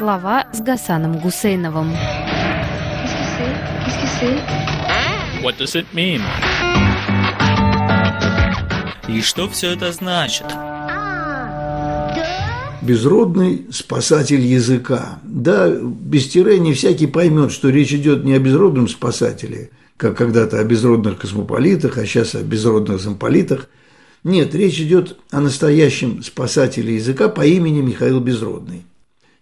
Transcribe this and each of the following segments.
Слова с Гасаном Гусейновым. What does it mean? И что все это значит? Безродный спасатель языка. Да, без тире не всякий поймет, что речь идет не о безродном спасателе, как когда-то о безродных космополитах, а сейчас о безродных замполитах. Нет, речь идет о настоящем спасателе языка по имени Михаил Безродный.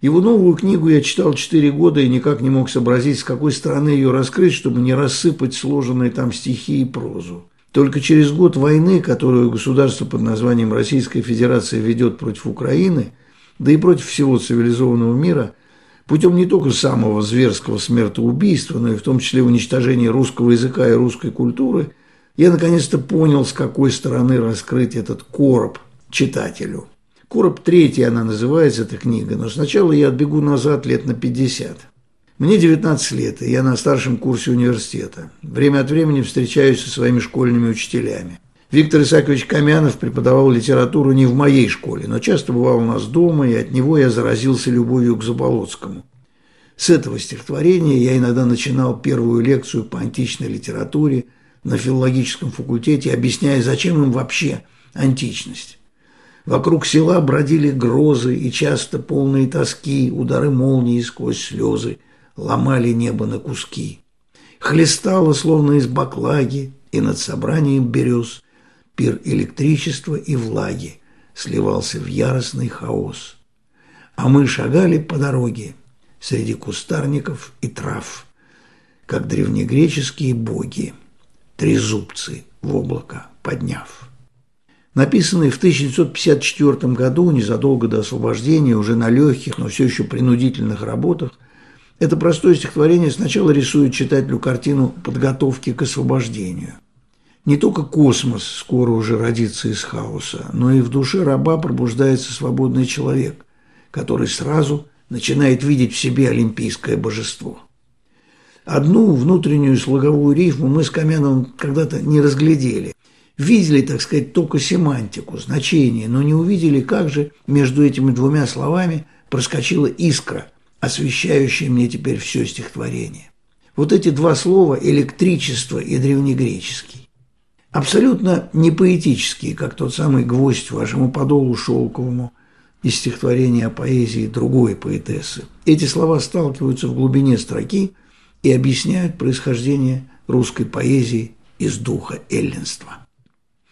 Его новую книгу я читал четыре года и никак не мог сообразить, с какой стороны ее раскрыть, чтобы не рассыпать сложенные там стихи и прозу. Только через год войны, которую государство под названием Российская Федерация ведет против Украины, да и против всего цивилизованного мира, путем не только самого зверского смертоубийства, но и в том числе уничтожения русского языка и русской культуры, я наконец-то понял, с какой стороны раскрыть этот короб читателю. Короб третий она называется, эта книга, но сначала я отбегу назад лет на 50. Мне 19 лет, и я на старшем курсе университета. Время от времени встречаюсь со своими школьными учителями. Виктор Исаакович Камянов преподавал литературу не в моей школе, но часто бывал у нас дома, и от него я заразился любовью к Заболоцкому. С этого стихотворения я иногда начинал первую лекцию по античной литературе на филологическом факультете, объясняя, зачем им вообще античность. Вокруг села бродили грозы и часто полные тоски, удары молнии сквозь слезы ломали небо на куски. Хлестало, словно из баклаги, и над собранием берез пир электричества и влаги сливался в яростный хаос. А мы шагали по дороге среди кустарников и трав, как древнегреческие боги, трезубцы в облако подняв. Написанный в 1954 году, незадолго до освобождения, уже на легких, но все еще принудительных работах, это простое стихотворение сначала рисует читателю картину подготовки к освобождению. Не только космос скоро уже родится из хаоса, но и в душе раба пробуждается свободный человек, который сразу начинает видеть в себе олимпийское божество. Одну внутреннюю слоговую рифму мы с Камяновым когда-то не разглядели видели, так сказать, только семантику, значение, но не увидели, как же между этими двумя словами проскочила искра, освещающая мне теперь все стихотворение. Вот эти два слова – электричество и древнегреческий. Абсолютно не поэтические, как тот самый гвоздь вашему подолу шелковому из стихотворения о поэзии другой поэтессы. Эти слова сталкиваются в глубине строки и объясняют происхождение русской поэзии из духа эллинства.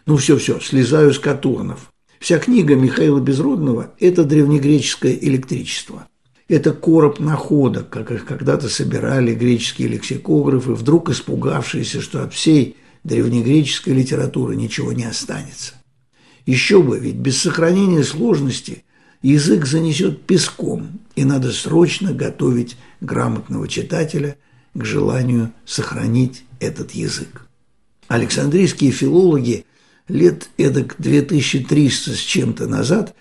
Ну все-все, слезаю с катурнов. Вся книга Михаила Безродного – это древнегреческое электричество. Это короб находок, как их когда-то собирали греческие лексикографы, вдруг испугавшиеся, что от всей древнегреческой литературы ничего не останется. Еще бы, ведь без сохранения сложности язык занесет песком, и надо срочно готовить грамотного читателя к желанию сохранить этот язык. Александрийские филологи – лет эдак 2300 с чем-то назад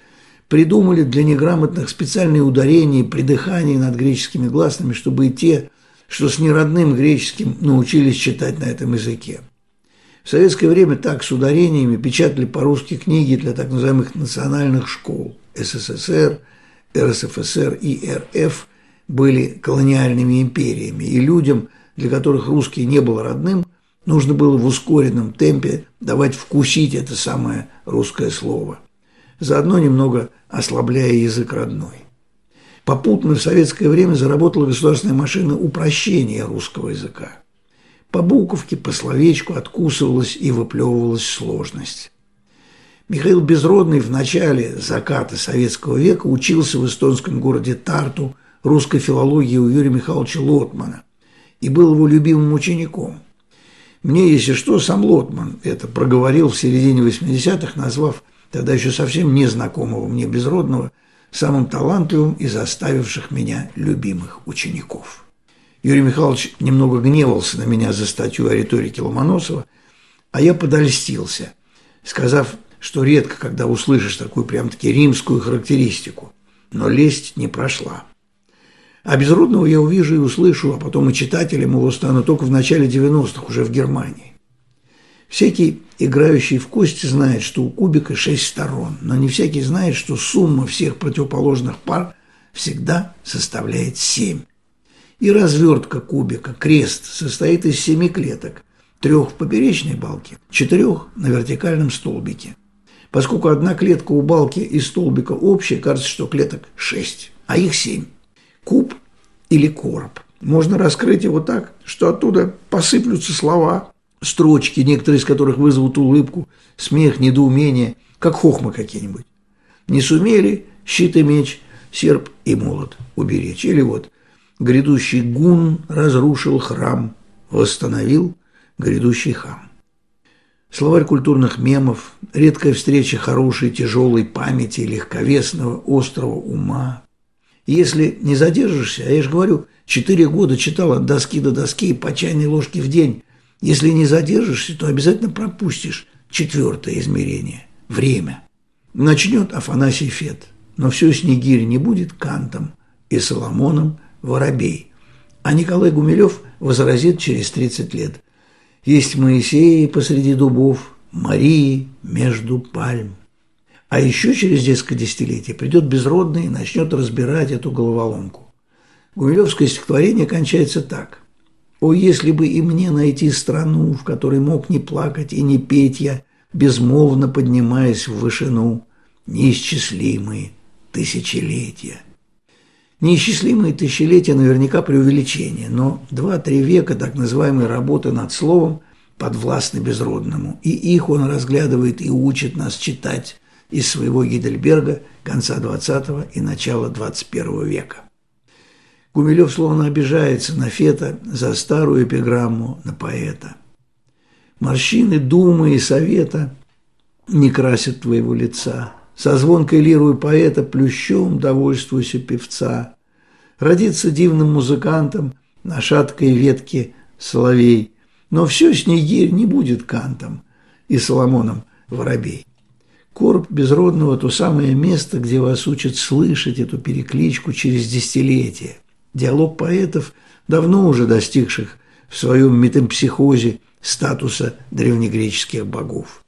придумали для неграмотных специальные ударения при дыхании над греческими гласными, чтобы и те, что с неродным греческим научились читать на этом языке. В советское время так с ударениями печатали по-русски книги для так называемых национальных школ СССР, РСФСР и РФ были колониальными империями, и людям, для которых русский не был родным, нужно было в ускоренном темпе давать вкусить это самое русское слово, заодно немного ослабляя язык родной. Попутно в советское время заработала государственная машина упрощения русского языка. По буковке, по словечку откусывалась и выплевывалась сложность. Михаил Безродный в начале заката советского века учился в эстонском городе Тарту русской филологии у Юрия Михайловича Лотмана и был его любимым учеником. Мне, если что, сам Лотман это проговорил в середине 80-х, назвав тогда еще совсем незнакомого мне безродного самым талантливым из оставивших меня любимых учеников. Юрий Михайлович немного гневался на меня за статью о риторике Ломоносова, а я подольстился, сказав, что редко, когда услышишь такую прям-таки римскую характеристику, но лесть не прошла. А Безродного я увижу и услышу, а потом и читателем его стану только в начале 90-х, уже в Германии. Всякий, играющий в кости, знает, что у кубика шесть сторон, но не всякий знает, что сумма всех противоположных пар всегда составляет семь. И развертка кубика, крест, состоит из семи клеток, трех в поперечной балке, четырех на вертикальном столбике. Поскольку одна клетка у балки и столбика общая, кажется, что клеток шесть, а их семь. Куб или короб. Можно раскрыть его так, что оттуда посыплются слова, строчки, некоторые из которых вызовут улыбку, смех, недоумение, как хохмы какие-нибудь. Не сумели щит и меч, серп и молот уберечь. Или вот грядущий гун разрушил храм, восстановил грядущий хам. Словарь культурных мемов, редкая встреча хорошей тяжелой памяти, легковесного, острого ума. Если не задержишься, а я же говорю, четыре года читал от доски до доски по чайной ложке в день, если не задержишься, то обязательно пропустишь четвертое измерение – время. Начнет Афанасий Фет, но все Снегирь не будет Кантом и Соломоном Воробей. А Николай Гумилев возразит через 30 лет. Есть Моисеи посреди дубов, Марии между пальм. А еще через несколько десятилетий придет безродный и начнет разбирать эту головоломку. Гумилевское стихотворение кончается так – о, если бы и мне найти страну, в которой мог не плакать и не петь я, безмолвно поднимаясь в вышину, неисчислимые тысячелетия. Неисчислимые тысячелетия наверняка преувеличение, но два-три века так называемой работы над словом подвластны безродному, и их он разглядывает и учит нас читать из своего Гидельберга конца XX и начала XXI века. Гумилев словно обижается на Фета за старую эпиграмму на поэта. Морщины думы и совета не красят твоего лица. Со звонкой лирую поэта плющом довольствуйся певца. Родится дивным музыкантом на шаткой ветке соловей. Но все Снегирь не будет кантом и Соломоном воробей. Корп безродного – то самое место, где вас учат слышать эту перекличку через десятилетия диалог поэтов, давно уже достигших в своем метампсихозе статуса древнегреческих богов.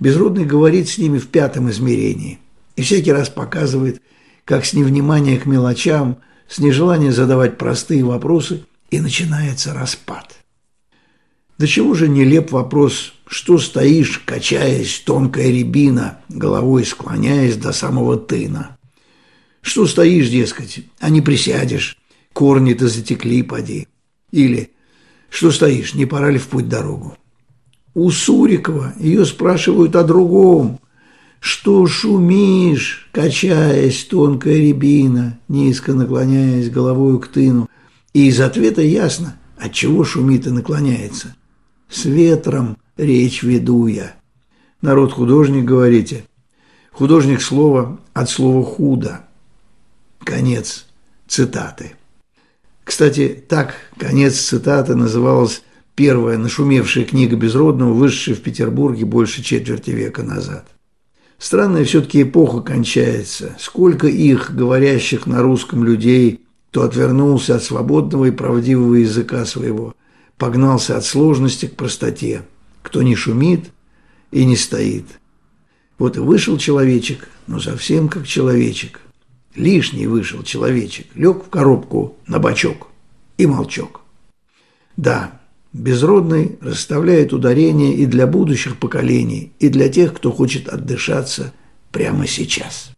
Безродный говорит с ними в пятом измерении и всякий раз показывает, как с невнимания к мелочам, с нежелания задавать простые вопросы, и начинается распад. До чего же нелеп вопрос, что стоишь, качаясь, тонкая рябина, головой склоняясь до самого тына? Что стоишь, дескать, а не присядешь, корни-то затекли, поди. Или что стоишь, не пора ли в путь дорогу? У Сурикова ее спрашивают о другом. Что шумишь, качаясь, тонкая рябина, низко наклоняясь головой к тыну? И из ответа ясно, от чего шумит и наклоняется. С ветром речь веду я. Народ художник, говорите. Художник слова от слова худо. Конец цитаты. Кстати, так конец цитаты называлась первая нашумевшая книга Безродного, вышедшая в Петербурге больше четверти века назад. Странная все-таки эпоха кончается. Сколько их, говорящих на русском людей, кто отвернулся от свободного и правдивого языка своего, погнался от сложности к простоте, кто не шумит и не стоит. Вот и вышел человечек, но совсем как человечек, Лишний вышел человечек, лег в коробку на бочок и молчок. Да, безродный расставляет ударение и для будущих поколений, и для тех, кто хочет отдышаться прямо сейчас.